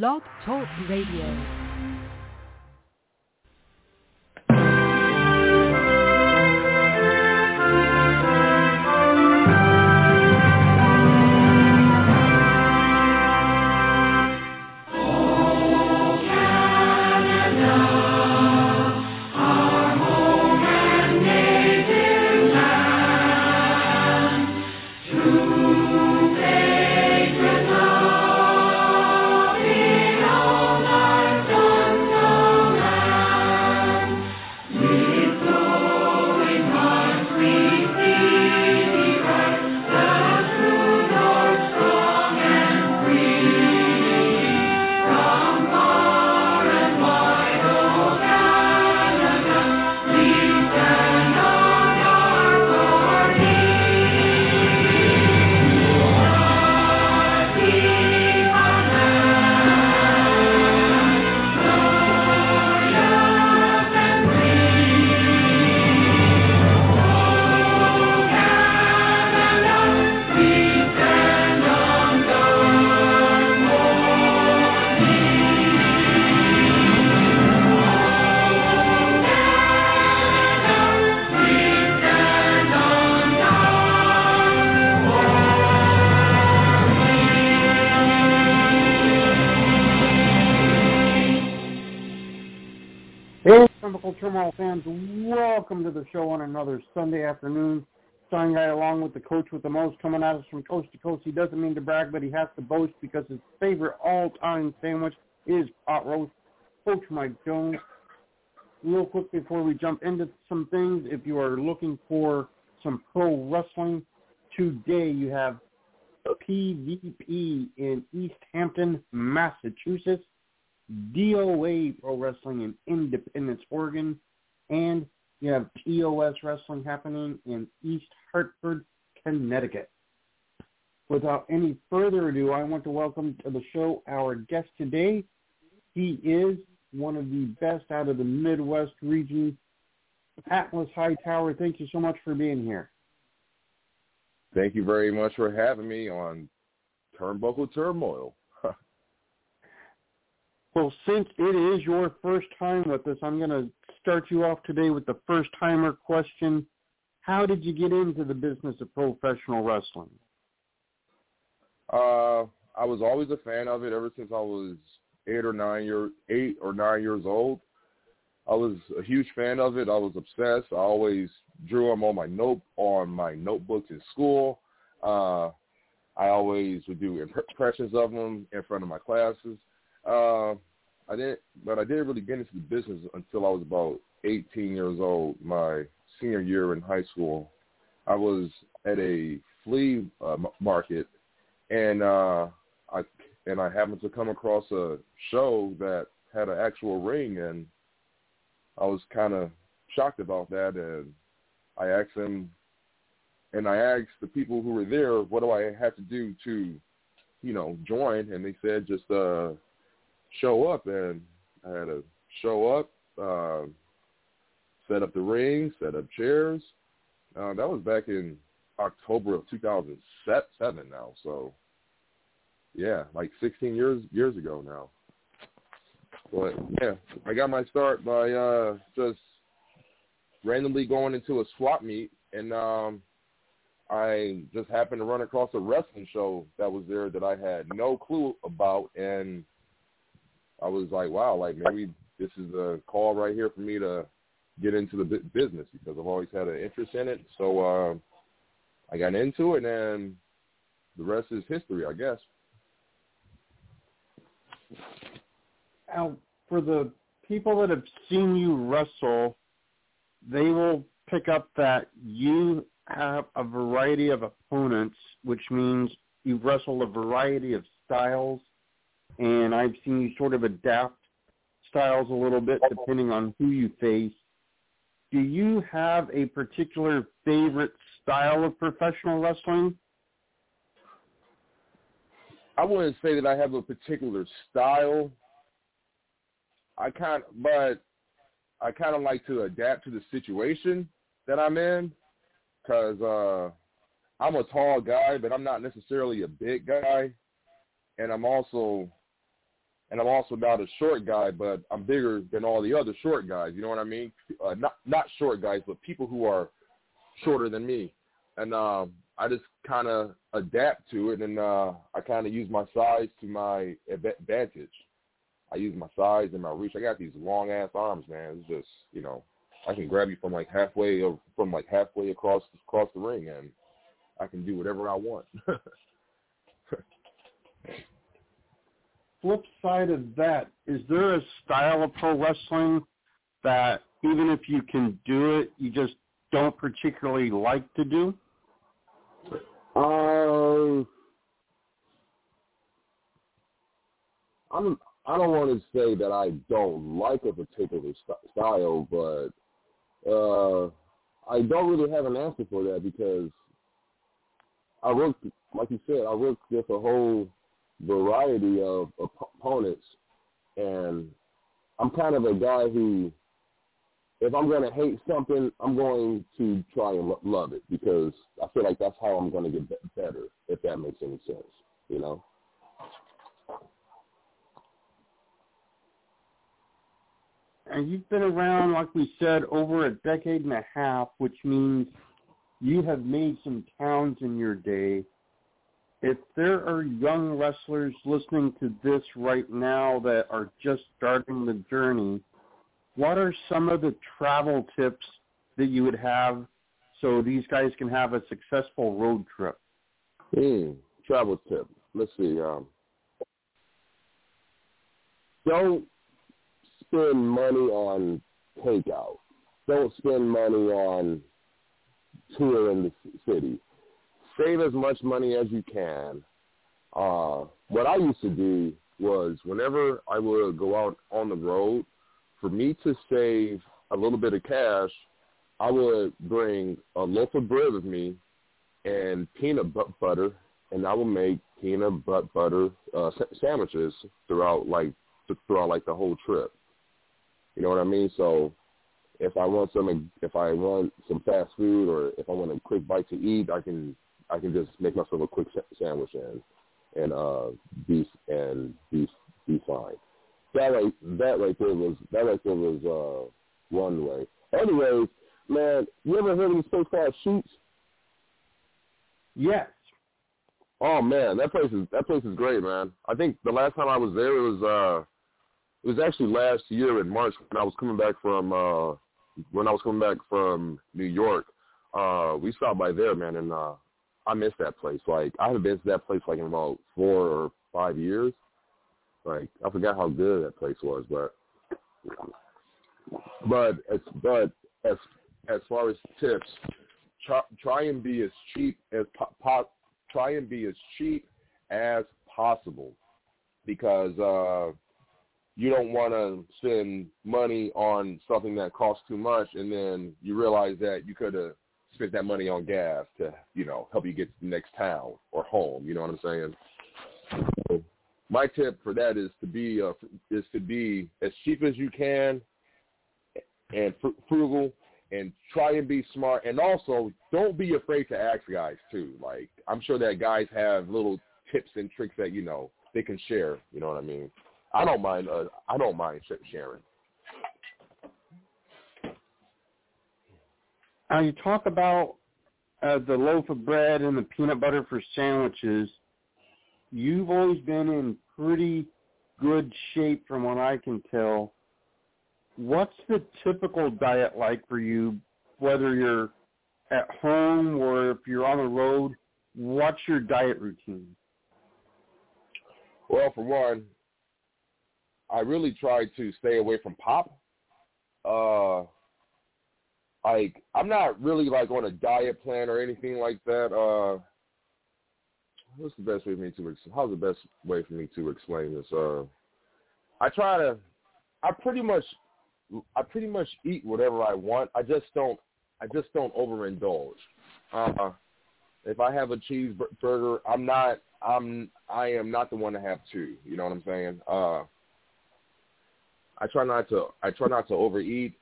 Blog Talk Radio. Another Sunday afternoon. Starting guy along with the coach with the most coming at us from coast to coast. He doesn't mean to brag, but he has to boast because his favorite all-time sandwich is pot roast. Coach Mike Jones. Real quick before we jump into some things, if you are looking for some pro wrestling, today you have PVP in East Hampton, Massachusetts. DOA Pro Wrestling in Independence, Oregon, and you have EOS Wrestling happening in East Hartford, Connecticut. Without any further ado, I want to welcome to the show our guest today. He is one of the best out of the Midwest region. Atlas Hytower, thank you so much for being here. Thank you very much for having me on Turnbuckle Turmoil. Well, since it is your first time with us, I'm going to start you off today with the first timer question. How did you get into the business of professional wrestling? Uh, I was always a fan of it ever since I was eight or nine year eight or nine years old. I was a huge fan of it. I was obsessed. I always drew them on my note on my notebooks in school. Uh, I always would do impressions of them in front of my classes. Uh, I didn't, but I didn't really get into the business until I was about 18 years old, my senior year in high school. I was at a flea uh, market, and uh, I and I happened to come across a show that had an actual ring, and I was kind of shocked about that. And I asked them, and I asked the people who were there, what do I have to do to, you know, join? And they said just uh show up, and I had to show up, uh, set up the ring, set up chairs. Uh, that was back in October of 2007 now. So, yeah, like 16 years years ago now. But yeah, I got my start by uh, just randomly going into a swap meet, and um, I just happened to run across a wrestling show that was there that I had no clue about, and I was like, wow, like maybe this is a call right here for me to get into the business because I've always had an interest in it. So uh, I got into it, and the rest is history, I guess. Now, for the people that have seen you wrestle, they will pick up that you have a variety of opponents, which means you've wrestled a variety of styles and I've seen you sort of adapt styles a little bit depending on who you face. Do you have a particular favorite style of professional wrestling? I wouldn't say that I have a particular style. I kind, of, but I kind of like to adapt to the situation that I'm in, because uh, I'm a tall guy, but I'm not necessarily a big guy, and I'm also and I'm also not a short guy, but I'm bigger than all the other short guys. You know what I mean? Uh, not not short guys, but people who are shorter than me, and um, I just kind of adapt to it, and uh, I kind of use my size to my advantage. I use my size and my reach. I got these long ass arms, man. It's just you know, I can grab you from like halfway or from like halfway across across the ring, and I can do whatever I want. Flip side of that, is there a style of pro wrestling that even if you can do it, you just don't particularly like to do? Um, I'm. I don't want to say that I don't like a particular st- style, but uh, I don't really have an answer for that because I work, like you said, I work with a whole variety of opponents, and I'm kind of a guy who if I'm going to hate something, I'm going to try and lo- love it because I feel like that's how I'm going to get be- better, if that makes any sense, you know? And you've been around, like we said, over a decade and a half, which means you have made some towns in your day. If there are young wrestlers listening to this right now that are just starting the journey, what are some of the travel tips that you would have so these guys can have a successful road trip? Hmm, travel tip. Let's see. Um, don't spend money on takeout. Don't spend money on touring the city. Save as much money as you can. Uh, what I used to do was whenever I would go out on the road, for me to save a little bit of cash, I would bring a loaf of bread with me and peanut butter, and I would make peanut butter uh, sandwiches throughout like throughout like the whole trip. You know what I mean? So if I want some, if I want some fast food, or if I want a quick bite to eat, I can I can just make myself a quick sandwich and and uh, be and be be fine that right that right there was that right there was uh one way. Anyways, man, you ever heard of this place called Shoots? Yes. Oh man, that place is that place is great, man. I think the last time I was there it was uh it was actually last year in March when I was coming back from uh when I was coming back from New York. Uh we stopped by there, man, and uh I miss that place. Like I haven't been to that place like in about four or five years. Like I forgot how good that place was, but but as but as as far as tips, try, try and be as cheap as po-, po- try and be as cheap as possible because uh you don't want to spend money on something that costs too much and then you realize that you could have spent that money on gas to, you know, help you get to the next town or home, you know what I'm saying? my tip for that is to be uh, is to be as cheap as you can and fr- frugal and try and be smart. And also don't be afraid to ask guys too. Like i'm sure that guys have little tips and tricks that you know they can share you know what i mean? I don't mind uh, i don't mind sharing now you talk about uh, the loaf of bread and the peanut butter for sandwiches you've always been in pretty good shape from what I can tell. What's the typical diet like for you, whether you're at home or if you're on the road? What's your diet routine? Well, for one, I really try to stay away from pop. Uh, like I'm not really like on a diet plan or anything like that. Uh, what's the best way for me to how's the best way for me to explain this? Uh, I try to, I pretty much, I pretty much eat whatever I want. I just don't, I just don't overindulge. Uh, if I have a cheeseburger, I'm not, I'm, I am not the one to have two. You know what I'm saying? Uh, I try not to, I try not to overeat.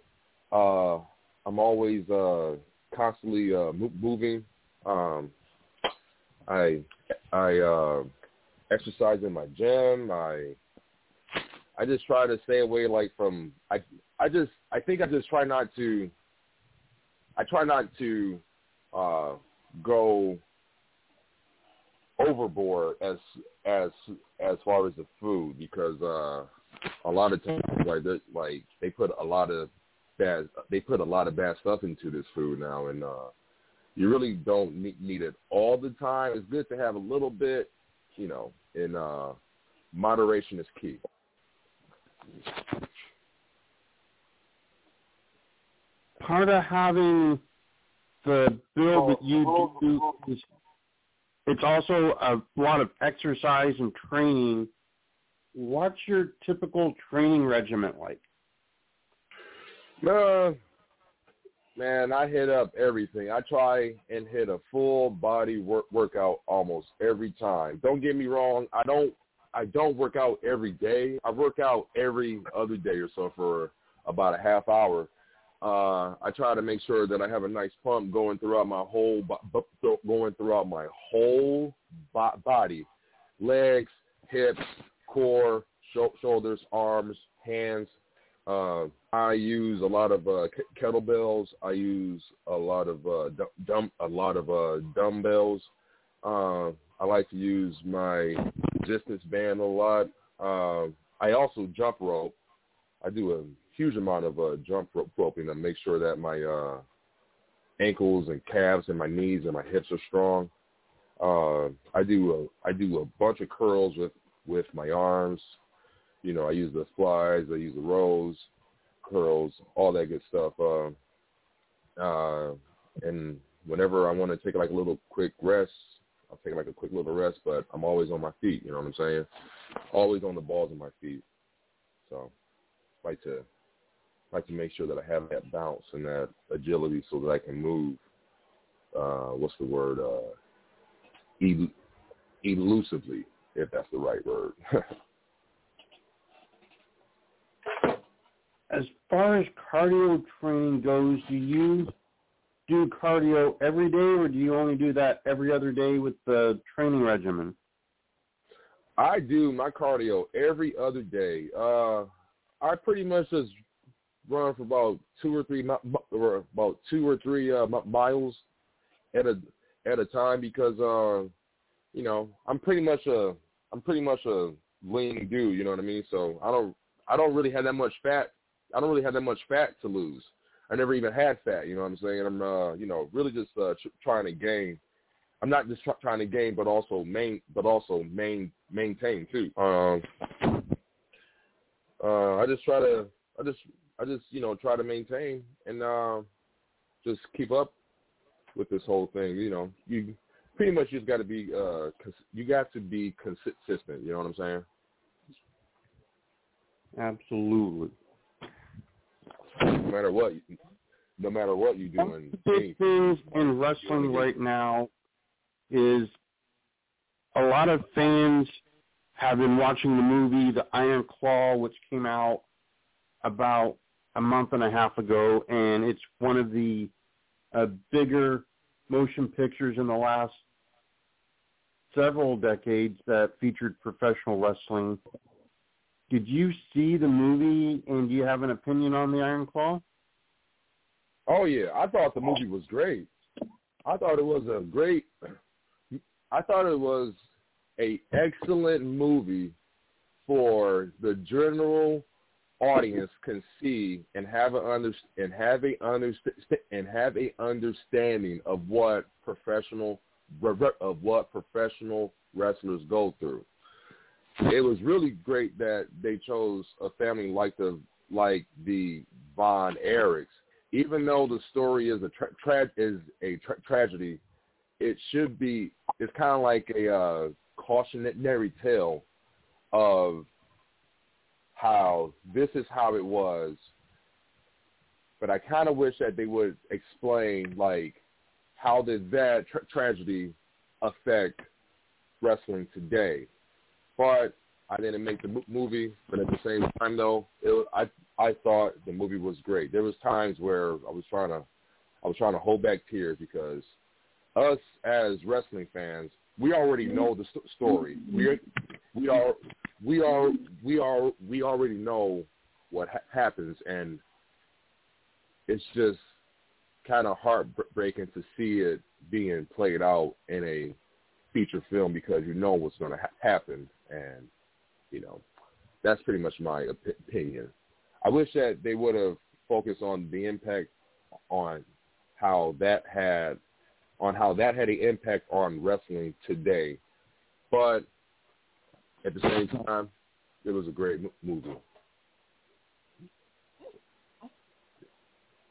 Uh, I'm always uh, constantly uh, moving. Um, I I uh, exercise in my gym. I I just try to stay away like from I I just I think I just try not to I try not to uh go overboard as as as far as the food because uh a lot of times like they like they put a lot of bad they put a lot of bad stuff into this food now and uh you really don't need, need it all the time. It's good to have a little bit, you know, in uh moderation is key. Part of having the build that you do is it's also a lot of exercise and training. What's your typical training regimen like? Uh, man, I hit up everything. I try and hit a full body work workout almost every time. Don't get me wrong. I don't I don't work out every day. I work out every other day or so for about a half hour. Uh, I try to make sure that I have a nice pump going throughout my whole going throughout my whole body, legs, hips, core, shoulders, arms, hands. Uh, I use a lot of uh, kettlebells. I use a lot of uh, dumb a lot of uh, dumbbells. Uh, I like to use my resistance band a lot. Uh, I also jump rope. I do a huge amount of uh, jump rope roping to make sure that my uh, ankles and calves and my knees and my hips are strong. Uh, I do a I do a bunch of curls with with my arms. You know, I use the flies, I use the rows, curls, all that good stuff. Uh, uh, and whenever I want to take like a little quick rest, I'll take like a quick little rest. But I'm always on my feet. You know what I'm saying? Always on the balls of my feet. So, I like to like to make sure that I have that bounce and that agility so that I can move. Uh, what's the word? Uh, el- elusively, if that's the right word. as far as cardio training goes, do you do cardio every day, or do you only do that every other day with the training regimen? I do my cardio every other day. Uh, I pretty much just run for about two or three or about two or three uh, miles at a at a time because uh, you know I'm pretty much a I'm pretty much a lean dude. You know what I mean? So I don't I don't really have that much fat. I don't really have that much fat to lose. I never even had fat. You know what I'm saying? I'm uh, you know really just uh, tr- trying to gain. I'm not just tr- trying to gain, but also main, but also main maintain too. Um, uh, I just try to I just I just you know try to maintain and uh, just keep up with this whole thing. You know, you pretty much just got to be uh, cons- you got to be consistent. You know what I'm saying? Absolutely. No matter what, no matter what you do. One big things in wrestling right now is a lot of fans have been watching the movie The Iron Claw, which came out about a month and a half ago, and it's one of the uh, bigger motion pictures in the last several decades that featured professional wrestling. Did you see the movie, and do you have an opinion on the Iron Claw? Oh yeah, I thought the movie was great. I thought it was a great. I thought it was a excellent movie for the general audience can see and have a under and have a understand and have a understanding of what professional of what professional wrestlers go through. It was really great that they chose a family like the like the Von Erichs. Even though the story is a tra- tra- is a tra- tragedy, it should be. It's kind of like a uh, cautionary tale of how this is how it was, but I kind of wish that they would explain like how did that tra- tragedy affect wrestling today. But I didn't make the movie, but at the same time though, it, I I thought the movie was great. There was times where I was trying to I was trying to hold back tears because us as wrestling fans, we already know the st- story. We are, we are we are we are we already know what ha- happens, and it's just kind of heartbreaking to see it being played out in a feature film because you know what's going to ha- happen, and you know that's pretty much my op- opinion. I wish that they would have focused on the impact on how that had on how that had an impact on wrestling today, but at the same time, it was a great movie.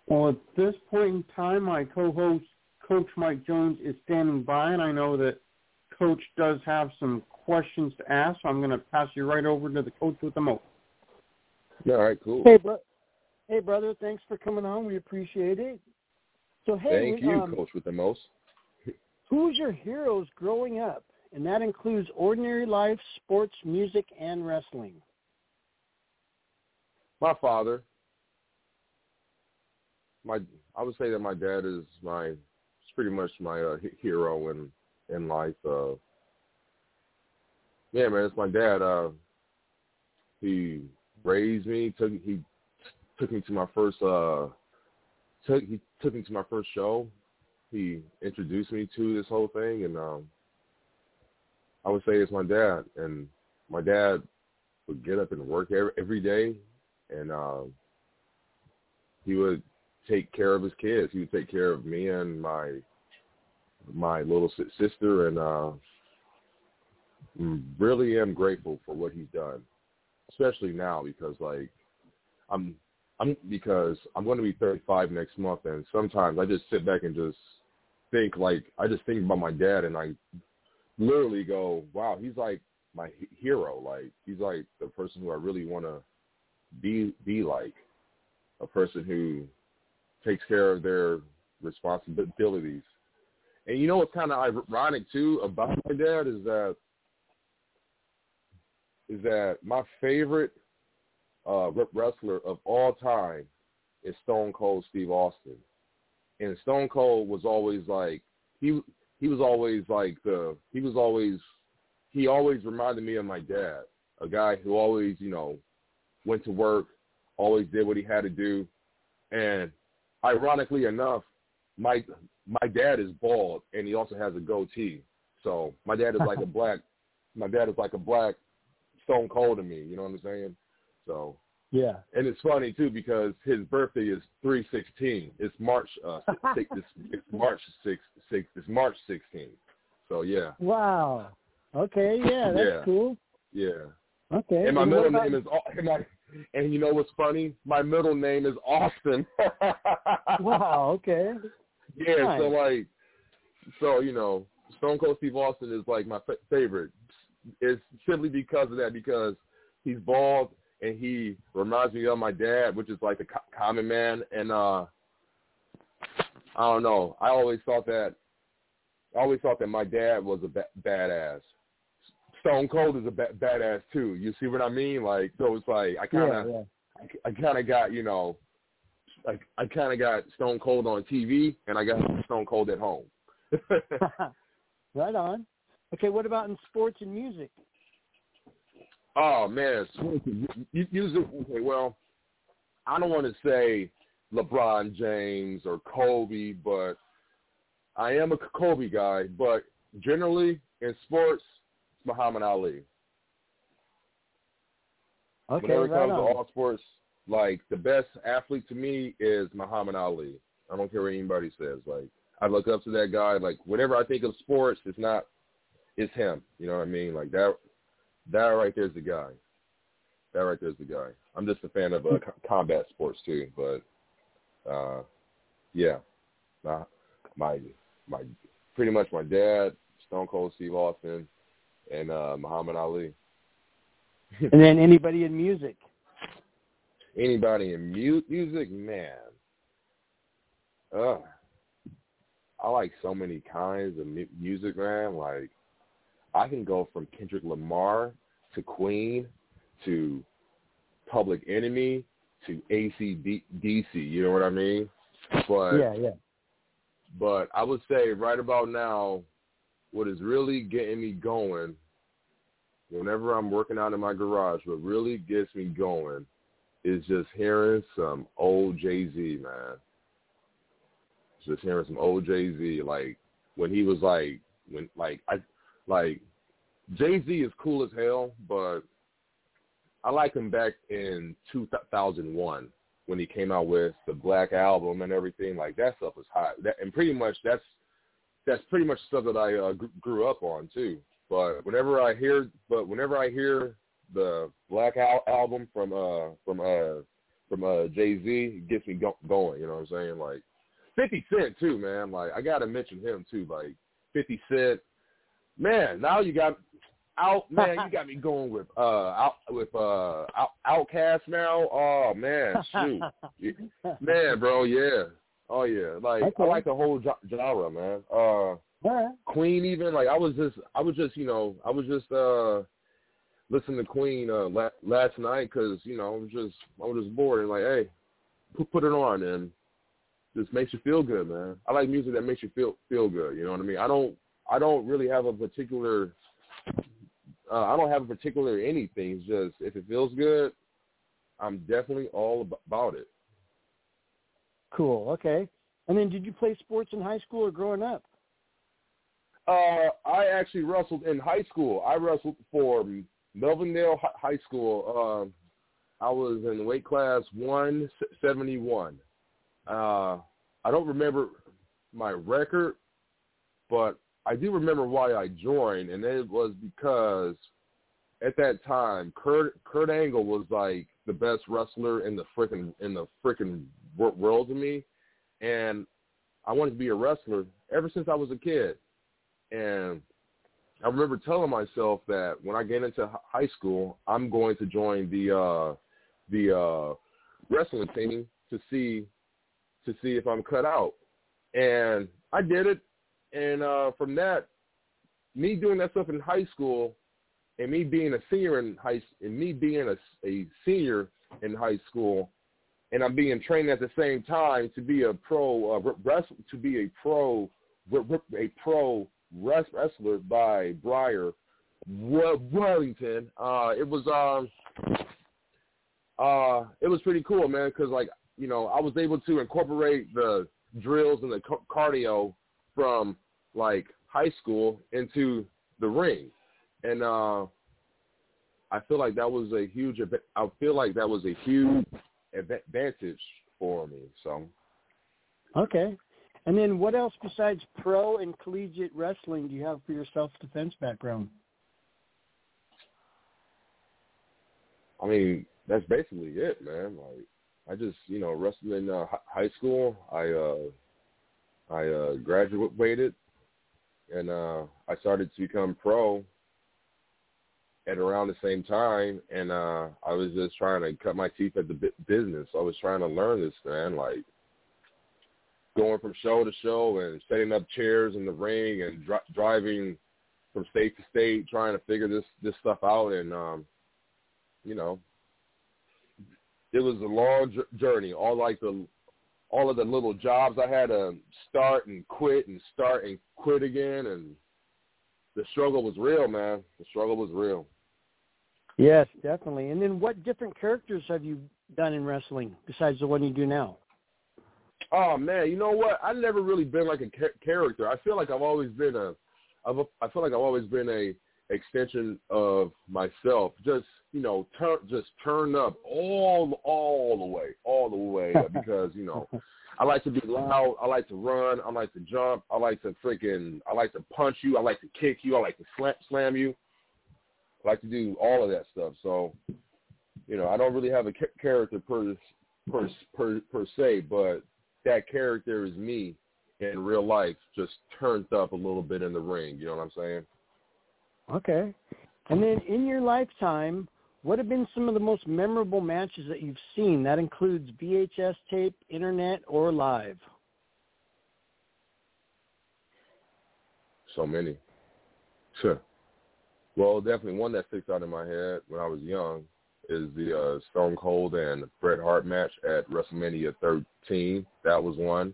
Well, at this point in time, my co-host, Coach Mike Jones, is standing by, and I know that Coach does have some questions to ask, so I'm going to pass you right over to the coach with the most. Yeah, all right, cool. Hey, bro- hey, brother, thanks for coming on. We appreciate it. So, hey, Thank you, um, Coach with the most. who's your heroes growing up? And that includes ordinary life, sports, music, and wrestling. My father. My I would say that my dad is my it's pretty much my uh, hero in in life. Uh, yeah, man, it's my dad. Uh, he raised me. Took he took me to my first uh took he took me to my first show. He introduced me to this whole thing, and um, I would say it's my dad. And my dad would get up and work every, every day, and uh, he would take care of his kids. He would take care of me and my my little si- sister, and uh, mm, really am grateful for what he's done, especially now because like I'm I'm because I'm going to be 35 next month, and sometimes I just sit back and just think like I just think about my dad, and I literally go, wow, he's like my hero. Like he's like the person who I really want to be be like, a person who takes care of their responsibilities. And you know what's kind of ironic too about my dad is that is that my favorite uh, wrestler of all time is Stone Cold Steve Austin, and Stone Cold was always like he he was always like the he was always he always reminded me of my dad, a guy who always you know went to work, always did what he had to do, and ironically enough, my my dad is bald and he also has a goatee. So my dad is like a black my dad is like a black Stone Cold to me. You know what I'm saying? So Yeah. and it's funny too because his birthday is three sixteen. It's March uh six, it's, it's March six six it's March sixteen. So yeah, Wow. Okay. Yeah, that's Yeah. cool. yeah. Okay. And my what middle about- name is and my and you know what's funny? My middle name is Austin. Wow. Okay. Yeah, so like, so you know, Stone Cold Steve Austin is like my fa- favorite. It's simply because of that, because he's bald and he reminds me of my dad, which is like a co- common man. And uh I don't know. I always thought that. I always thought that my dad was a ba- badass. Stone Cold is a ba- badass too. You see what I mean? Like, so it's like I kind Yeah. of, Yeah. I, I kind of got you know, like I kind of got Stone Cold on TV and I got Stone Cold at home. right on. Okay. What about in sports and music? oh man, you, okay, well, I don't want to say LeBron James or Kobe, but I am a Kobe guy. But generally in sports, it's Muhammad Ali. Okay. Whenever it right comes to all sports, like the best athlete to me is Muhammad Ali. I don't care what anybody says. Like I look up to that guy. Like whenever I think of sports, it's not, it's him. You know what I mean? Like that, that right there's the guy. That right there's the guy. I'm just a fan of uh, combat sports too, but uh, yeah, my my my pretty much my dad, Stone Cold Steve Austin, and uh, Muhammad Ali. And then anybody in music? Anybody in mu- music, man. Ugh. I like so many kinds of mu- music, man. Like, I can go from Kendrick Lamar to Queen to Public Enemy to ACDC. You know what I mean? But yeah. Yeah. but I would say right about now, what is really getting me going whenever I'm working out in my garage, what really gets me going is just hearing some old Jay Z, man. Just hearing some old Jay Z, like when he was like when like I like Jay Z is cool as hell, but I like him back in 2001 when he came out with the Black Album and everything. Like that stuff was hot. That, and pretty much that's that's pretty much stuff that I uh, grew up on too. But whenever I hear, but whenever I hear the Black Al- album from uh from uh from uh Jay Z, gets me go- going. You know what I'm saying? Like Fifty Cent too, man. Like I gotta mention him too. Like Fifty Cent, man. Now you got out, man. You got me going with uh out with uh out, OutKast now. Oh man, shoot, man, bro. Yeah, oh yeah. Like Okay. I like the whole genre, man. Uh, All Queen even like I was just I was just you know I was just uh listening to Queen uh la- last night because you know I was just I was just bored and like hey put put it on and just makes you feel good man I like music that makes you feel feel good you know what I mean I don't I don't really have a particular uh, I don't have a particular anything it's just if it feels good I'm definitely all ab- about it Cool. Okay. And then, did you play sports in high school or growing up? Uh, I actually wrestled in high school. I wrestled for Melvindale Hi- High School. Um, I was in weight class 171. Uh, I don't remember my record, but I do remember why I joined, and it was because at that time Kurt Kurt Angle was like the best wrestler in the freaking in the freaking world to me, and I wanted to be a wrestler ever since I was a kid. And I remember telling myself that when I get into high school, I'm going to join the uh, the uh, wrestling team to see to see if I'm cut out. And I did it. And uh, from that, me doing that stuff in high school, and me being a senior in high, and me being a, a senior in high school, and I'm being trained at the same time to be a pro uh, to be a pro a pro wrestler by Briar Wellington. Uh, it was um, uh, it was pretty cool, man, because like you know I was able to incorporate the drills and the cardio from like high school into the ring, and uh, I feel like that was a huge. I feel like that was a huge advantage for me. So. Okay. And then, what else besides pro and collegiate wrestling do you have for your self-defense background? I mean, that's basically it, man. Like, I just, you know, wrestled in uh, high school. I, uh, I uh, graduated, and uh, I started to become pro at around the same time. And uh, I was just trying to cut my teeth at the business. I was trying to learn this, man. Like, going from show to show and setting up chairs in the ring and dri- driving from state to state, trying to figure this this stuff out. And um, you know, it was a long journey. All like the, all of the little jobs I had to start and quit and start and quit again, and the struggle was real, man. The struggle was real. Yes, definitely. And then, what different characters have you done in wrestling besides the one you do now? Oh man, you know what? I've never really been like a cha- character. I feel like I've always been a, I've, I feel like I've always been a extension of myself. Just you know, turn just turn up all all the way, all the way uh, because you know, I like to be loud. I like to run. I like to jump. I like to freaking. I like to punch you. I like to kick you. I like to slam slam you. I like to do all of that stuff. So, you know, I don't really have a ca- character per per per per se, but that character is me in real life, just turned up a little bit in the ring. You know what I'm saying? Okay. And then, in your lifetime, what have been some of the most memorable matches that you've seen? That includes VHS tape, internet, or live. So many. Sure. Well, definitely one that sticks out in my head when I was young is the uh, Stone Cold and Bret Hart match at WrestleMania 13. That was one.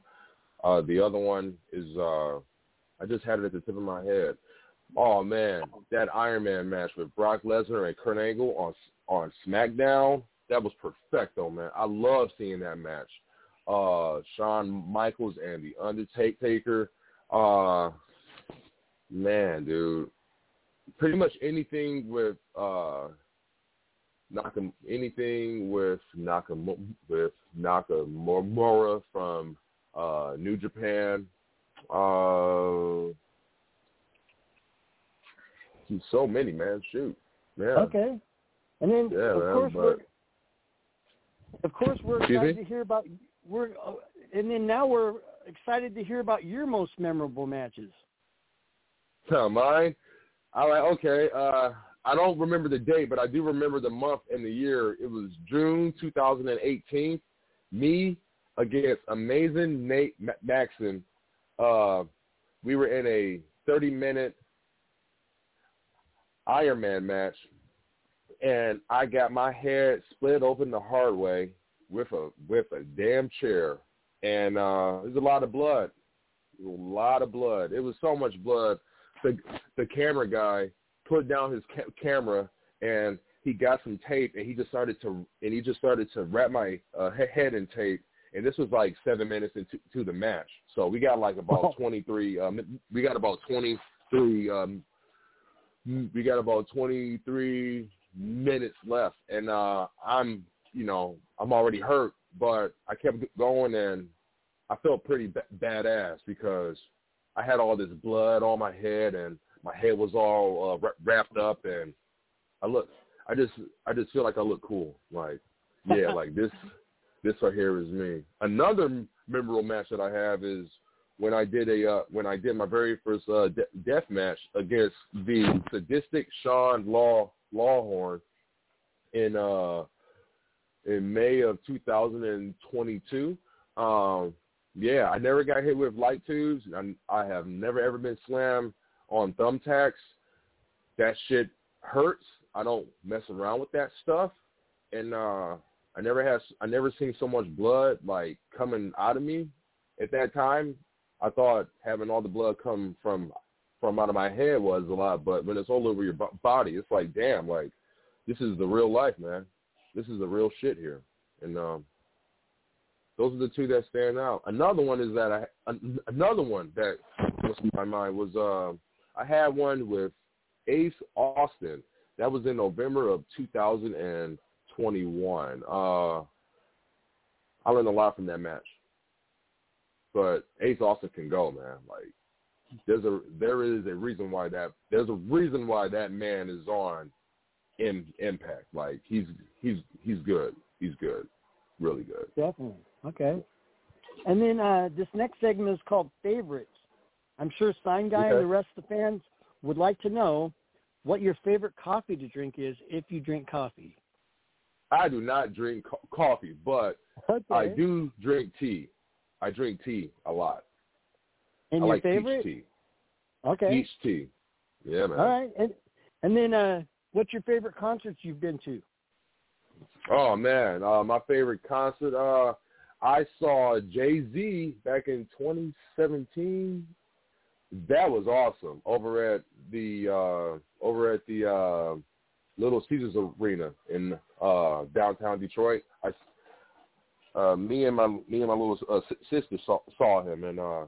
Uh, the other one is uh, I just had it at the tip of my head. Oh man, that Iron Man match with Brock Lesnar and Kurt Angle on on SmackDown, that was perfecto, man. I love seeing that match. Uh, Shawn Michaels and the Undertaker. Uh, man, dude, pretty much anything with uh, Nakam, anything with Nakam with Nakamura from uh, New Japan. Uh, so many, man. Shoot, yeah. Okay. And then Yeah, of man, course but- we're of course we're Excuse excited me? to hear about we're uh, and then now we're excited to hear about your most memorable matches. Huh, mine. I like okay. Uh, I don't remember the date, but I do remember the month and the year. It was June 2018. Me against Amazing Nate Ma- Maxon. Uh, we were in a 30-minute Iron Man match, and I got my head split open the hard way with a with a damn chair, and uh, there's a lot of blood, a lot of blood. It was so much blood. The the camera guy put down his ca- camera and he got some tape and he just started to and he just started to wrap my uh, head in tape. And this was like seven minutes into to the match, so we got like about twenty three. Um, we got about twenty three. Um, we got about twenty three minutes left, and uh, I'm you know I'm already hurt, but I kept going and I felt pretty ba- badass because I had all this blood on my head and my hair was all uh, wrapped up and I look I just I just feel like I look cool like yeah like this this right here is me. Another memorable match that I have is when I did a uh, when I did my very first uh, de- death match against the sadistic Sean Law Lawhorn in uh in May of 2022. Um, yeah, I never got hit with light tubes. I, I have never ever been slammed on thumbtacks. That shit hurts. I don't mess around with that stuff. And uh I never has I never seen so much blood like coming out of me at that time. I thought having all the blood come from from out of my head was a lot, but when it's all over your bo- body, it's like damn, like this is the real life, man. This is the real shit here. And um those are the two that stand out. Another one is that I an- another one that was in my mind was uh, I had one with Ace Austin. That was in November of 2021. Uh, I learned a lot from that match. But Ace Austin can go, man. Like there's a there is a reason why that there's a reason why that man is on in Impact. Like he's he's he's good. He's good. Really good. Definitely. Okay. And then uh, this next segment is called favorites. I'm sure Sign Guy and the rest of the fans would like to know what your favorite coffee to drink is if you drink coffee. I do not drink co- coffee, but Okay. I do drink tea. I drink tea a lot. And I your like favorite? peach tea. Okay. Peach tea. Yeah, man. All right. And and then uh, what's your favorite concerts you've been to? Oh man, uh, my favorite concert. Uh, I saw Jay Z back in 2017. That was awesome over at the uh, over at the uh, Little Caesars Arena in uh, downtown Detroit. I, uh, me and my me and my little uh, sister saw, saw him, and uh,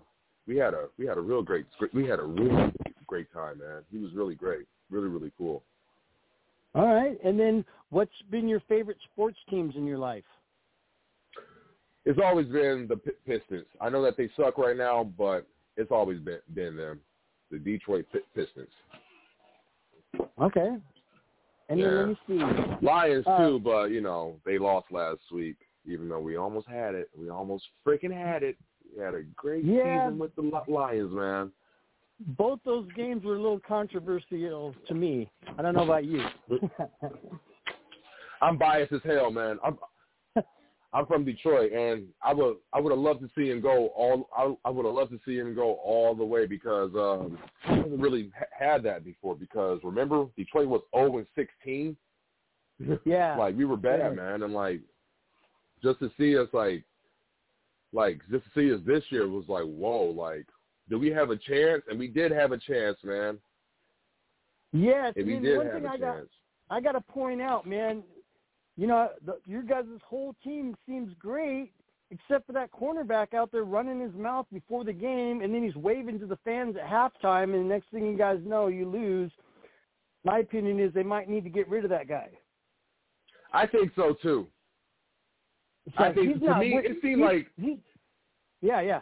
we had a we had a real great we had a really great time, man. He was really great, really really cool. All right. And then what's been your favorite sports teams in your life? It's always been the Pistons. I know that they suck right now, but it's always been been them, the Detroit Pi- Pistons. Okay. And then Yeah. let me see. Lions Uh, too, but you know they lost last week. Even though we almost had it, we almost freaking had it. We had a great Yeah. season with the Lions, man. Both those games were a little controversial to me. I don't know about you. I'm biased as hell, man. I'm I'm from Detroit, and I would I would have loved to see him go all. I, I would have loved to see him go all the way because um, he hasn't really ha- had that before. Because remember, Detroit was 0 and 16. yeah. like we were bad, Yeah. man, and like just to see us like like just to see us this year was like whoa, like do we have a chance? And we did have a chance, man. Yes. if he and did one have thing a I got chance. I got to point out, man, you know, the, your guys' whole team seems great, except for that cornerback out there running his mouth before the game, and then he's waving to the fans at halftime, and the next thing you guys know, you lose. My opinion is they might need to get rid of that guy. I think so too. I think to not- me it seemed he's- like he, yeah, yeah.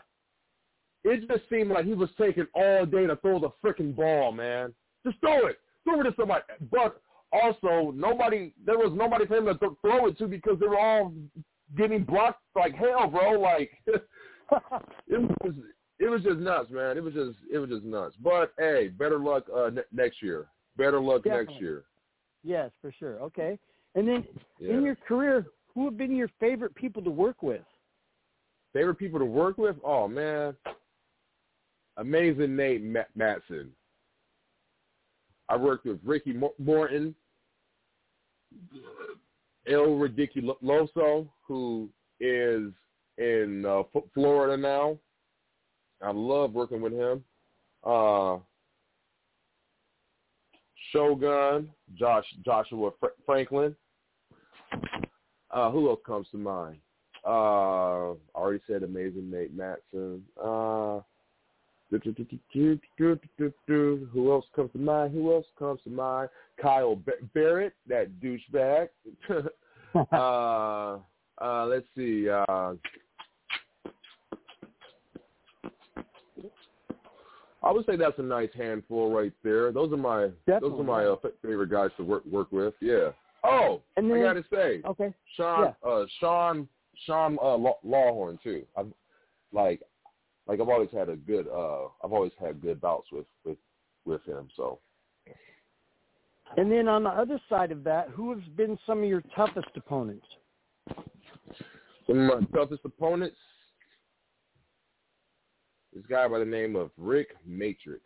it just seemed like he was taking all day to throw the freaking ball, man. Just throw it, throw it to somebody. But also, nobody there was nobody for him to th- throw it to because they were all getting blocked like hell, bro. Like it was, it was just nuts, man. It was just, it was just nuts. But hey, better luck uh, ne- next year. Better luck next year. yes, for sure. Okay. And then Yeah. in your career, who have been your favorite people to work with? Favorite people to work with? Oh man, amazing Nate Ma- Matson. I worked with Ricky Morton, El Ridiculoso, who is in uh, Florida now. I love working with him. Uh, Shogun, Josh Joshua Fr- Franklin. Uh, who else comes to mind? Uh, I already said amazing Nate Matson. Uh, who else comes to mind? Who else comes to mind? Kyle Barrett, that douchebag. uh, uh, let's see. Uh, I would say that's a nice handful right there. Those are my those are my uh, favorite guys to work work with. Yeah. Oh, And I then- gotta say, Okay. Sean, uh, Sean, Sean uh, Law- Lawhorn too. I'm like, like I've always had a good, uh, I've always had good bouts with with with him. So And then on the other side of that, who has been some of your toughest opponents? some of my toughest opponents, this guy by the name of Rick Matrix,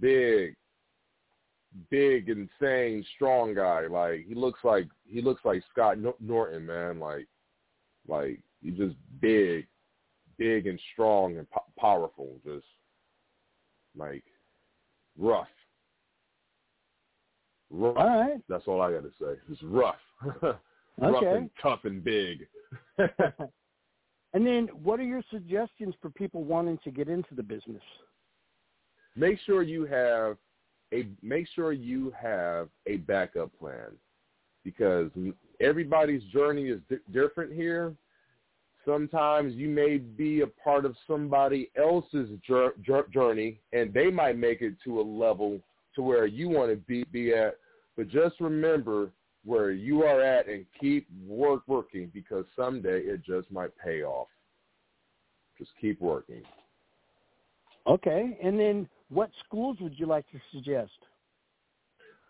big, big, insane, strong guy. Like he looks like he looks like Scott Norton, man. Like, like he's just big, big and strong and po- powerful. Just like rough. Rough. All right. That's all I got to say. It's rough. rough Okay. and tough and big. and then what are your suggestions for people wanting to get into the business? make sure you have a make sure you have a backup plan because everybody's journey is di- different here. Sometimes you may be a part of somebody else's jour- jour- journey, and they might make it to a level to where you want to be, be at. But just remember where you are at and keep work working because someday it just might pay off. Just keep working. Okay. And then what schools would you like to suggest?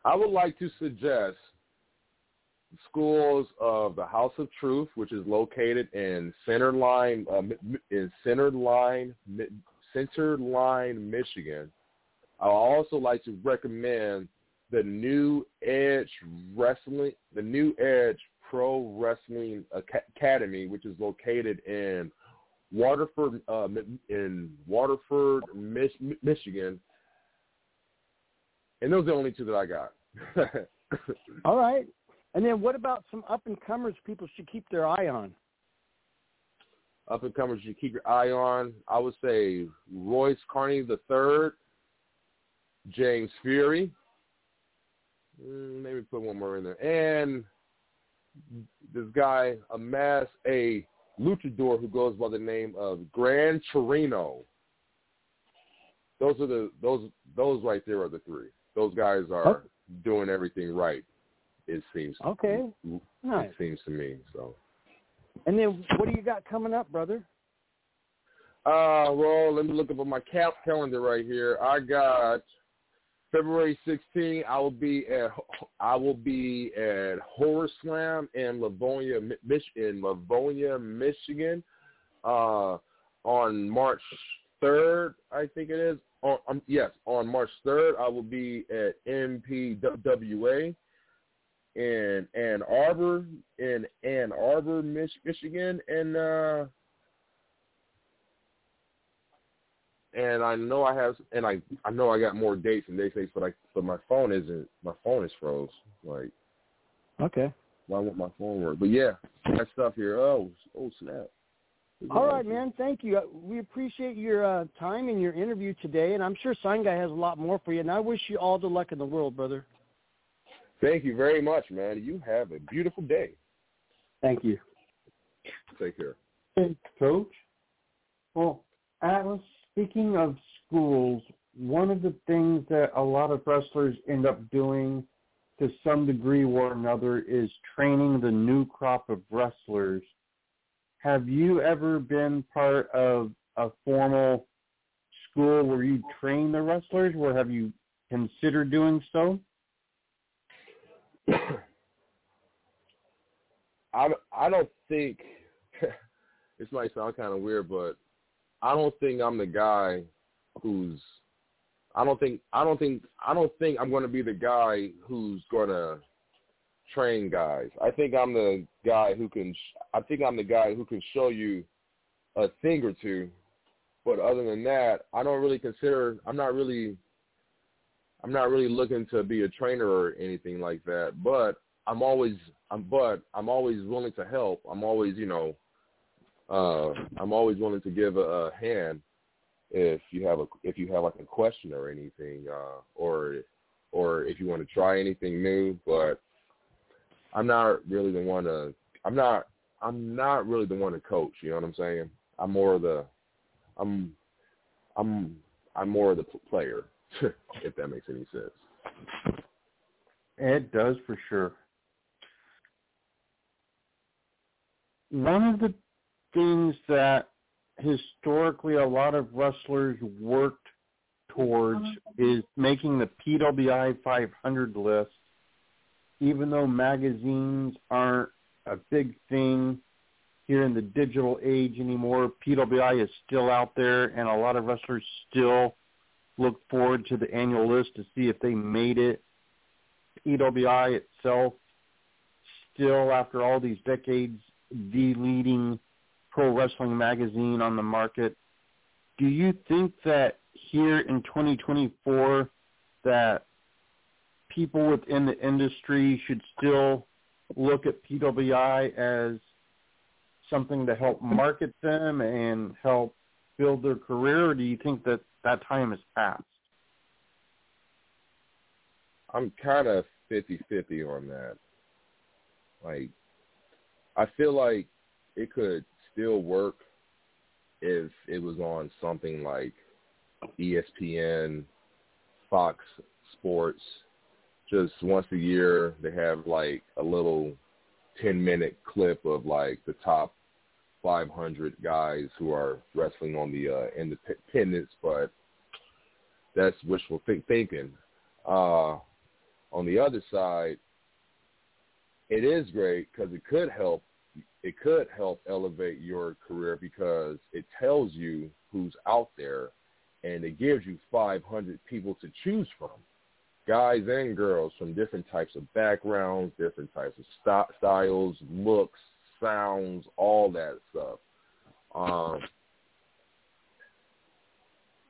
I would like to suggest schools of the House of Truth, which is located in Center Line, uh, in Center Line, Mi- Center Line, Michigan. I also like to recommend the New Edge Wrestling, the New Edge Pro Wrestling Academy, which is located in Waterford, uh, in Waterford, Mich- Michigan. And those are the only two that I got. All right. And then what about some up and comers people should keep their eye on? Up and comers you keep your eye on. I would say Royce Carney the third, James Fury. Mm, maybe put one more in there. And this guy amassed a luchador who goes by the name of Gran Torino. Those are the those those right there are the three. Those guys are doing everything right. It seems. Okay. Nice. It seems to me so. And then what do you got coming up, brother? Uh, well, let me look up on my cal- calendar right here. I got February 16. I will be at I will be at Horror Slam in Livonia, Mi- Mich- in Livonia, Michigan. Uh, on March 3rd, I think it is. On, um, yes, on March 3rd, I will be at MPWA in Ann Arbor, in Ann Arbor, Mich- Michigan, and uh, and I know I have, and I I know I got more dates and dates, dates, but I but my phone isn't. My phone is froze. Like, Okay. why won't my phone work? But yeah, that stuff here. Oh, oh snap. All right, man. Thank you. Uh, We appreciate your uh, time and your interview today, and I'm sure Sign Guy has a lot more for you. And I wish you all the luck in the world, brother. Thank you very much, man. You have a beautiful day. Thank you. Take care. Hey, Coach. Well, Atlas, speaking of schools, one of the things that a lot of wrestlers end up doing to some degree or another is training the new crop of wrestlers. Have you ever been part of a formal school where you train the wrestlers, or have you considered doing so? I I don't think this might sound kind of weird, but I don't think I'm the guy who's I don't think I don't think I don't think I'm going to be the guy who's going to train guys. I think I'm the guy who can I think I'm the guy who can show you a thing or two, but other than that, I don't really consider I'm not really I'm not really looking to be a trainer or anything like that, but I'm always I'm but I'm always willing to help. I'm always, you know, uh I'm always willing to give a, a hand if you have a if you have like a question or anything uh or or if you want to try anything new, but I'm not really the one to I'm not I'm not really the one to coach, you know what I'm saying? I'm more of the I'm I'm I'm more of the player, if that makes any sense. It does for sure. One of the things that historically a lot of wrestlers worked towards is making the PWI 500 list, even though magazines aren't a big thing here in the digital age anymore. PWI is still out there, and a lot of wrestlers still look forward to the annual list to see if they made it. PWI itself, still after all these decades, the leading pro wrestling magazine on the market. Do you think that here in 2024 that people within the industry should still look at PWI as something to help market them and help build their career, or do you think that that time has passed? I'm kind of fifty-fifty on that. Like, I feel like it could still work if it was on something like ESPN, Fox Sports. Just once a year, they have like a little 10 minute clip of like the top 500 guys who are wrestling on the uh, independents, but that's wishful think- thinking. Uh, on the other side, it is great because it could help. It could help elevate your career because it tells you who's out there, and it gives you 500 people to choose from, guys and girls from different types of backgrounds, different types of st- styles, looks, sounds, all that stuff. Um,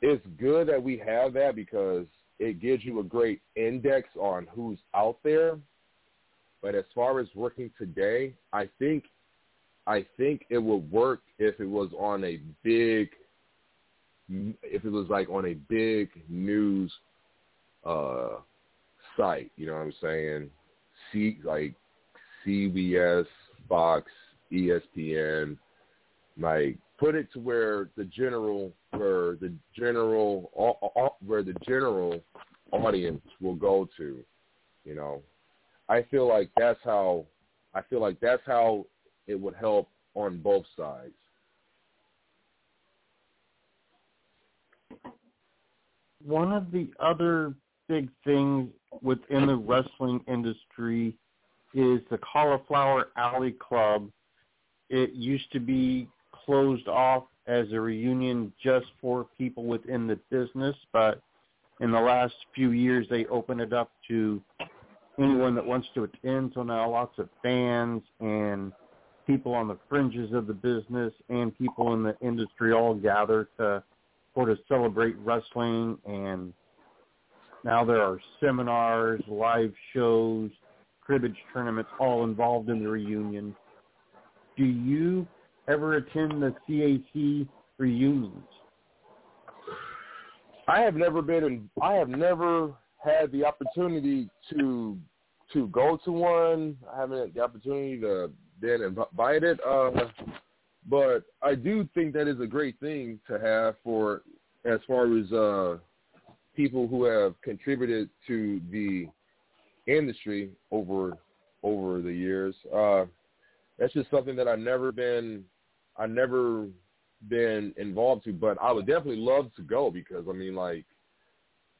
it's good that we have that because it gives you a great index on who's out there. But as far as working today, I think I think it would work if it was on a big if it was like on a big news uh site, you know what I'm saying? C like CBS, Fox, ESPN, like put it to where the general where the general where the general audience will go to you know? I feel like that's how i feel like that's how it would help on both sides. One of the other big things within the wrestling industry is the Cauliflower Alley Club. It used to be closed off as a reunion just for people within the business, but in the last few years they opened it up to anyone that wants to attend. So now lots of fans and people on the fringes of the business and people in the industry all gather to sort of celebrate wrestling, and now there are seminars, live shows, cribbage tournaments, all involved in the reunion. Do you ever attend the CAC reunions? I have never been in. I have never had the opportunity to to go to one. I haven't had the opportunity to been invited. Uh, but I do think that is a great thing to have for as far as uh, people who have contributed to the industry over over the years. Uh, that's just something that I've never been I never been involved to, but I would definitely love to go because I mean like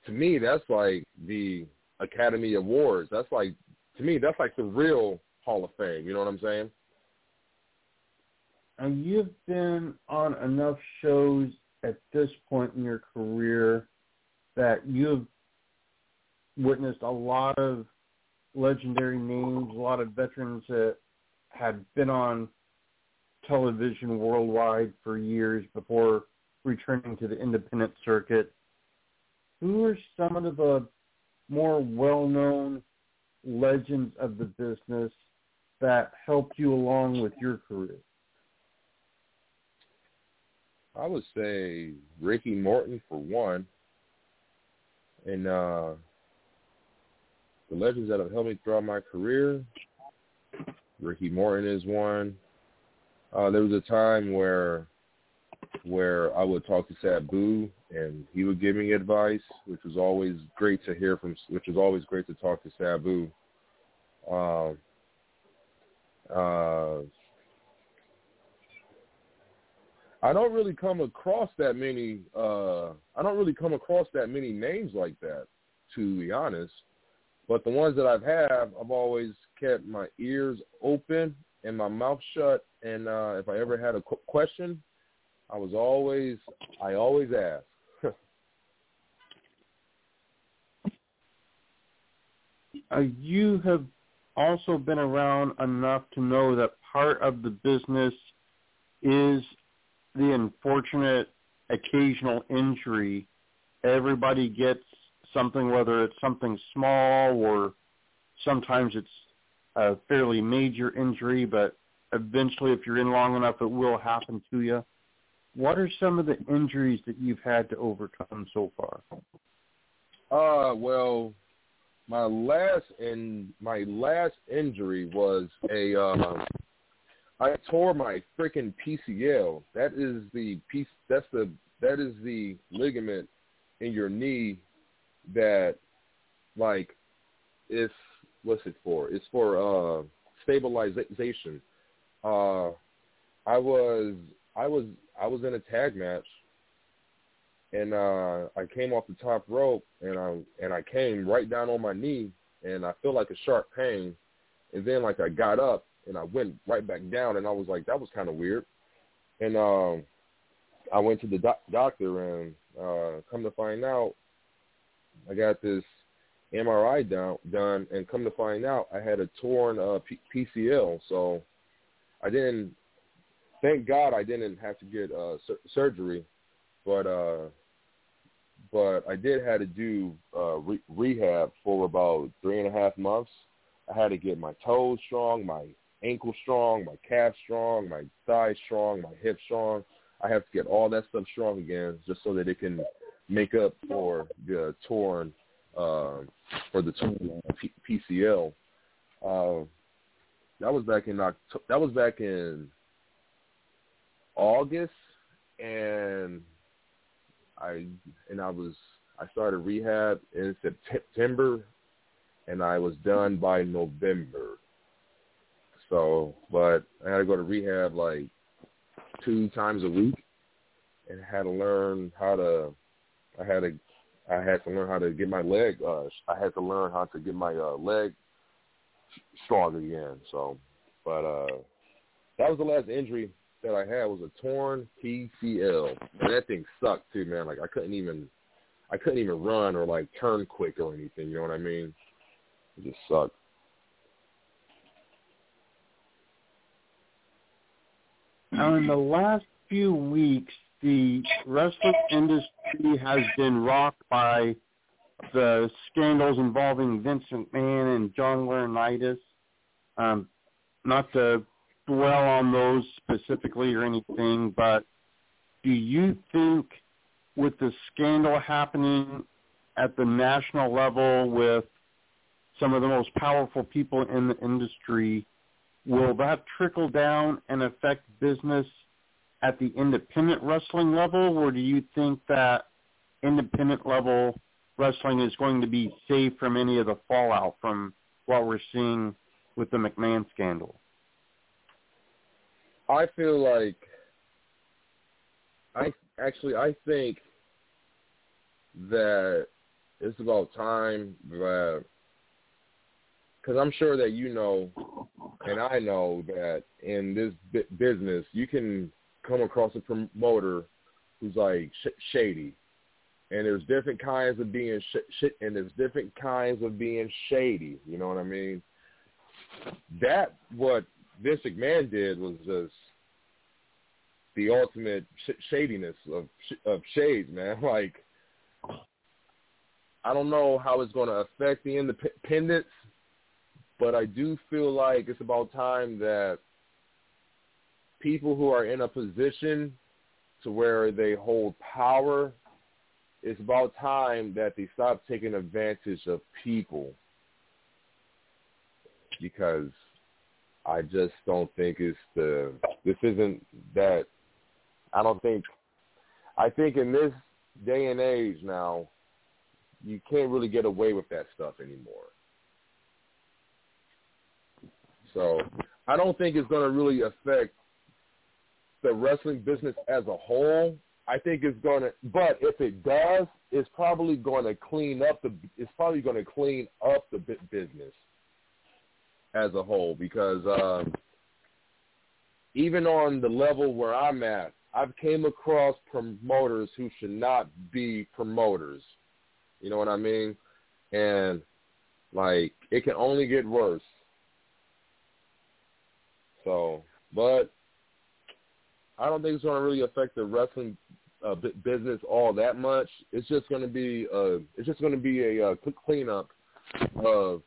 to me that's like the Academy Awards. That's like to me that's like the real Hall of Fame. You know what I'm saying? And you've been on enough shows at this point in your career that you've witnessed a lot of legendary names, a lot of veterans that had been on television worldwide for years before returning to the independent circuit. Who are some of the more well-known legends of the business that helped you along with your career? I would say Ricky Morton for one, and uh, the legends that have helped me throughout my career. Ricky Morton is one. Uh, there was a time where where I would talk to Sabu and he would give me advice, which was always great to hear from. Which was always great to talk to Sabu. Um, uh, I don't really come across that many. Uh, I don't really come across that many names like that, to be honest. But the ones that I've had, I've always kept my ears open and my mouth shut. And uh, if I ever had a qu- question, I was always, I always ask. uh, you have also been around enough to know that part of the business is the unfortunate occasional injury. Everybody gets something, whether it's something small or sometimes it's a fairly major injury, but eventually if you're in long enough, it will happen to you. What are some of the injuries that you've had to overcome so far? Uh, well, my last in my last injury was a uh, I tore my freaking PCL. That is the piece. That's the that is the ligament in your knee that like it's what's it for? It's for uh stabilization. Uh I was I was I was in a tag match and uh I came off the top rope and I and I came right down on my knee and I feel like a sharp pain and then like I got up and I went right back down and I was like that was kind of weird and um I went to the doc- doctor and uh come to find out I got this MRI down, done, and come to find out, I had a torn uh, P- PCL. So I didn't. Thank God I didn't have to get uh, sur- surgery, but uh, but I did have to do uh, re- rehab for about three and a half months. I had to get my toes strong, my ankle strong, my calf strong, my thighs strong, my hips strong. I have to get all that stuff strong again, just so that it can make up for the torn uh, for the torn P- PCL. Uh, that was back in October. That was back in August, and I and I was I started rehab in September, and I was done by November. So, but I had to go to rehab like two times a week, and had to learn how to I had to I had to learn how to get my leg. Uh, I had to learn how to get my uh, leg strong again. So, but uh, that was the last injury that I had was a torn PCL, and that thing sucked too, man. Like I couldn't even, I couldn't even run or like turn quick or anything. You know what I mean? It just sucked. Now, in the last few weeks, the wrestling industry has been rocked by the scandals involving Vince McMahon and John Laurinaitis. Um, not to dwell on those specifically or anything, but do you think with the scandal happening at the national level with some of the most powerful people in the industry, will that trickle down and affect business at the independent wrestling level, or do you think that independent level wrestling is going to be safe from any of the fallout from what we're seeing with the McMahon scandal? I feel like I actually I think that it's about time that because I'm sure that you know and I know that in this business you can come across a promoter who's like sh- shady and there's different kinds of being sh- sh- and there's different kinds of being shady you know what I mean that what Vince McMahon did was just the ultimate sh- shadiness of sh- of shades, man. Like, I don't know how it's going to affect the independents, but I do feel like it's about time that people who are in a position to where they hold power, it's about time that they stop taking advantage of people because I just don't think it's the this isn't that I don't think I think in this day and age now you can't really get away with that stuff anymore. So I don't think it's going to really affect the wrestling business as a whole. I think it's going to, but if it does, it's probably going to clean up the. It's probably going to clean up the business as a whole because um, even on the level where I'm at, I've came across promoters who should not be promoters. You know what I mean? And like it can only get worse. So, but I don't think it's going to really affect the wrestling uh, business all that much. It's just going to be uh, it's just going to be a, uh, quick cleanup of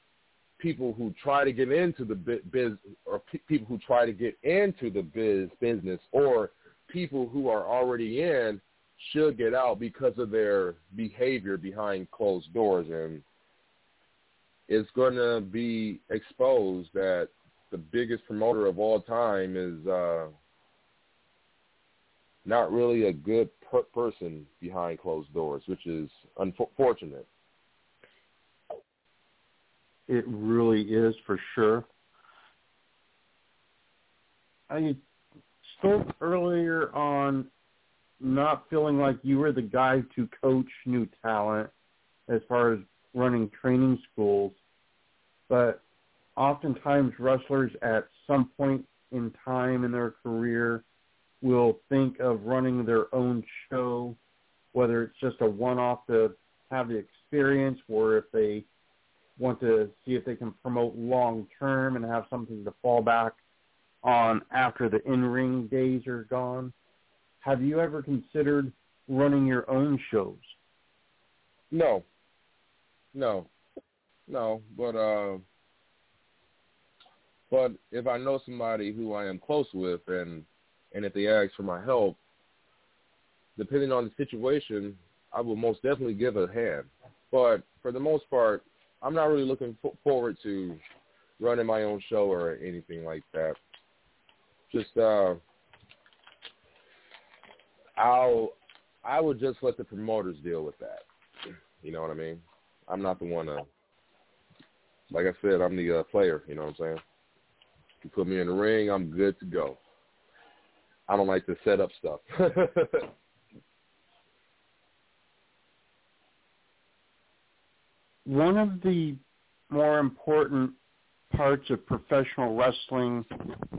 people who try to get into the biz or pe- people who try to get into the biz business or people who are already in should get out because of their behavior behind closed doors and it's going to be exposed that the biggest promoter of all time is uh not really a good per- person behind closed doors which is unfortunate it really is for sure. I spoke earlier on not feeling like you were the guy to coach new talent as far as running training schools, but oftentimes wrestlers at some point in time in their career will think of running their own show, whether it's just a one-off to have the experience or if they want to see if they can promote long term and have something to fall back on after the in ring days are gone. Have you ever considered running your own shows? No. No. No. But uh but if I know somebody who I am close with and and if they ask for my help, depending on the situation, I will most definitely give a hand. But for the most part, I'm not really looking forward to running my own show or anything like that. Just uh, I'll I would just let the promoters deal with that. You know what I mean? I'm not the one to. Like I said, I'm the uh, player. You know what I'm saying? You put me in the ring, I'm good to go. I don't like to set up stuff. one of the more important parts of professional wrestling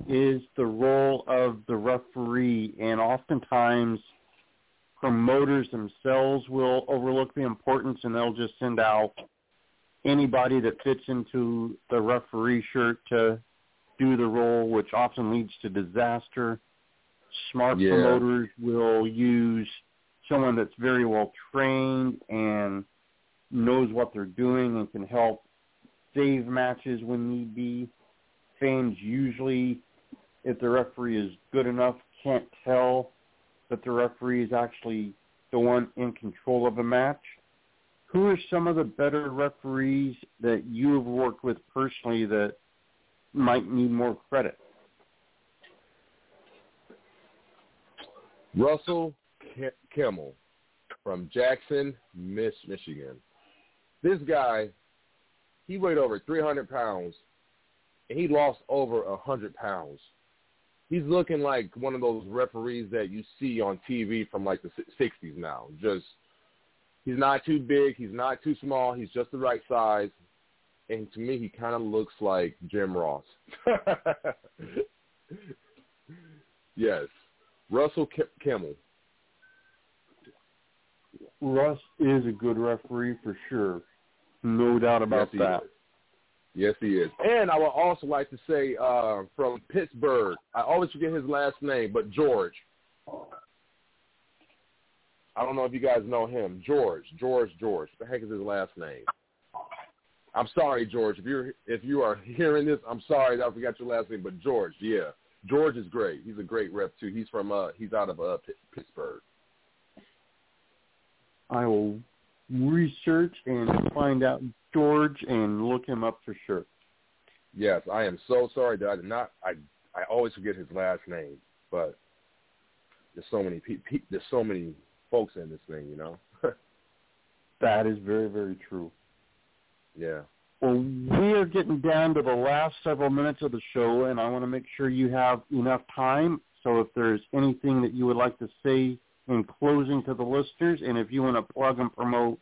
is the role of the referee, and oftentimes promoters themselves will overlook the importance and they'll just send out anybody that fits into the referee shirt to do the role, which often leads to disaster. Smart Yeah. promoters will use someone that's very well trained and knows what they're doing and can help save matches when need be. Fans usually, if the referee is good enough, can't tell that the referee is actually the one in control of a match. Who are some of the better referees that you have worked with personally that might need more credit? Russell Kimmel from Jackson, Miss Michigan. This guy, he weighed over 300 pounds, and he lost over 100 pounds. He's looking like one of those referees that you see on TV from like the 60s now. Just, he's not too big, he's not too small, he's just the right size. And to me, he kind of looks like Jim Ross. yes, Russell K- Kimmel. Russ is a good referee for sure. No doubt about yes, that. Is. Yes, he is. And I would also like to say uh, from Pittsburgh, I always forget his last name, but George. I don't know if you guys know him. George, George, George. What the heck is his last name? I'm sorry, George. If you're if you are hearing this, I'm sorry that I forgot your last name, but George, yeah, George is great. He's a great rep too. He's from uh he's out of uh P- Pittsburgh. I will research and find out George and look him up for sure. Yes, I am so sorry that I did not. I I always forget his last name, but there's so many pe- pe- there's so many folks in this thing, you know. That is very, very true. yeah. Well, we are getting down to the last several minutes of the show, and I want to make sure you have enough time. So if there's anything that you would like to say in closing to the listeners, and if you want to plug and promote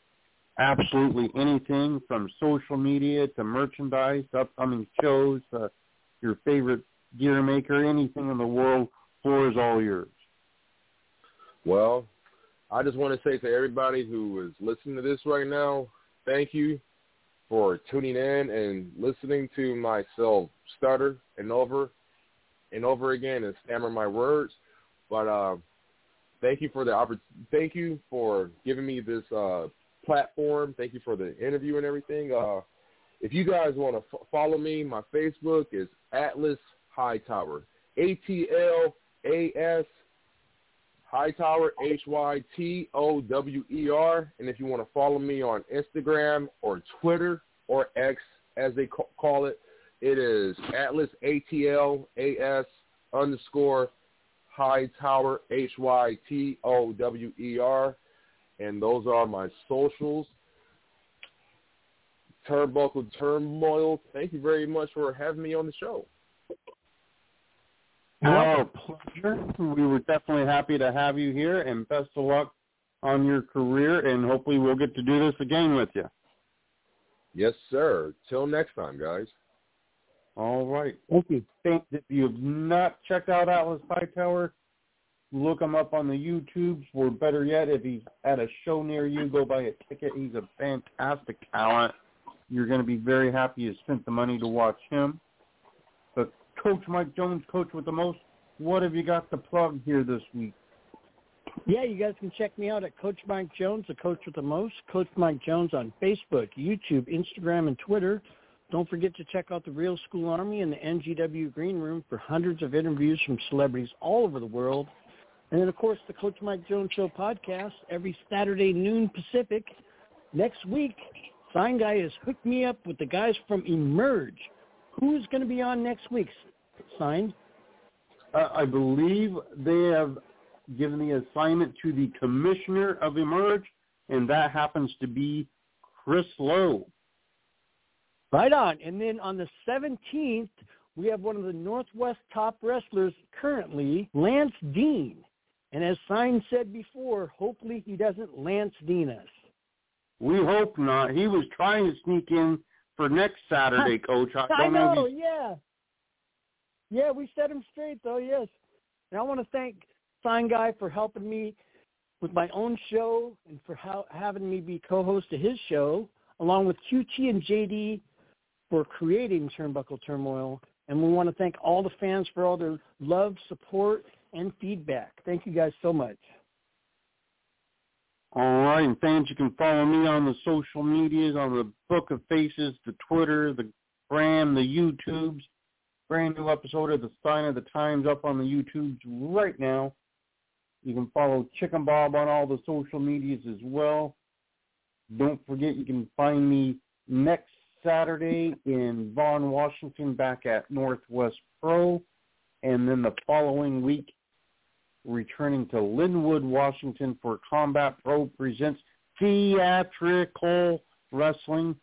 absolutely anything from social media to merchandise, upcoming shows, uh, your favorite gear maker, anything in the world, floor is all yours. Well, I just want to say to everybody who is listening to this right now, thank you for tuning in and listening to myself stutter and over and over again and stammer my words. But uh, thank you for the oppor- thank you for giving me this uh, platform. Thank you for the interview and everything. Uh, if you guys want to f- follow me, my Facebook is Atlas Hytower. A T L A S Hytower, H-Y-T-O-W-E-R. And if you want to follow me on Instagram or Twitter or X, as they ca- call it, it is Atlas, A-T-L-A-S underscore Hytower, H-Y-T-O-W-E-R. And those are my socials. Turnbuckle Turmoil, thank you very much for having me on the show. Our pleasure. We were definitely happy to have you here, and best of luck on your career, and hopefully we'll get to do this again with you. Yes, sir. Till next time, guys. All right. Thank you. Think if you have not checked out Atlas Hytower, look him up on the YouTubes, or better yet, if he's at a show near you, go buy a ticket. He's a fantastic talent. You're going to be very happy you spent the money to watch him. But Coach Mike Jones, Coach with the Most, what have you got to plug here this week? Yeah, you guys can check me out at Coach Mike Jones, the coach with the most. Coach Mike Jones on Facebook, YouTube, Instagram, and Twitter. Don't forget to check out the Real School Army and the NGW Green Room for hundreds of interviews from celebrities all over the world. And then, of course, the Coach Mike Jones Show podcast every Saturday noon Pacific. Next week, Sign Guy has hooked me up with the guys from Emerge. Who's going to be on next week? Signed? Uh, I believe they have given the assignment to the commissioner of Emerge, and that happens to be Chris Lowe. Right on. And then on the 17th, we have one of the Northwest top wrestlers currently, Lance Dean. And as Sign said before, hopefully he doesn't Lance Dean us. We hope not. He was trying to sneak in for next Saturday, Coach. I I don't know. know, if he's- yeah. Yeah, we set him straight though, yes. And I want to thank Sign Guy for helping me with my own show and for having me be co-host to his show, along with QT and JD for creating Turnbuckle Turmoil. And we want to thank all the fans for all their love, support, and feedback. Thank you guys so much. All right, and fans, you can follow me on the social medias, on the Book of Faces, the Twitter, the Gram, the YouTubes. Brand new episode of the Sign of the Times up on the YouTubes right now. You can follow Chicken Bob on all the social medias as well. Don't forget you can find me next Saturday in Vaughn, Washington, back at Northwest Pro, and then the following week returning to Lynnwood, Washington for Combat Pro Presents Theatrical Wrestling,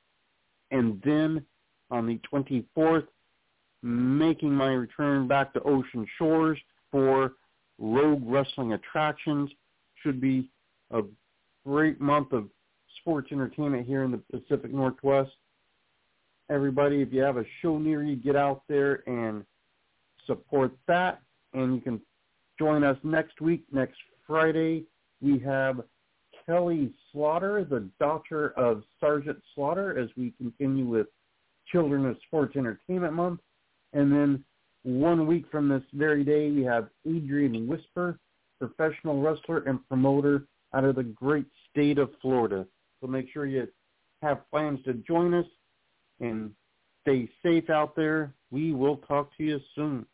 and then on the 24th, making my return back to Ocean Shores for Rogue Wrestling Attractions. Should be a great month of sports entertainment here in the Pacific Northwest. Everybody, if you have a show near you, get out there and support that. And you can join us next week, next Friday. We have Kelly Slaughter, the daughter of Sergeant Slaughter, as we continue with Children of Sports Entertainment Month. And then one week from this very day, we have Adrian Whisper, professional wrestler and promoter out of the great state of Florida. So make sure you have plans to join us and stay safe out there. We will talk to you soon.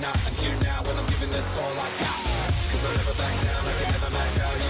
not. I'm here now and I'm giving this all I got. Cause I never back down, I can never back out.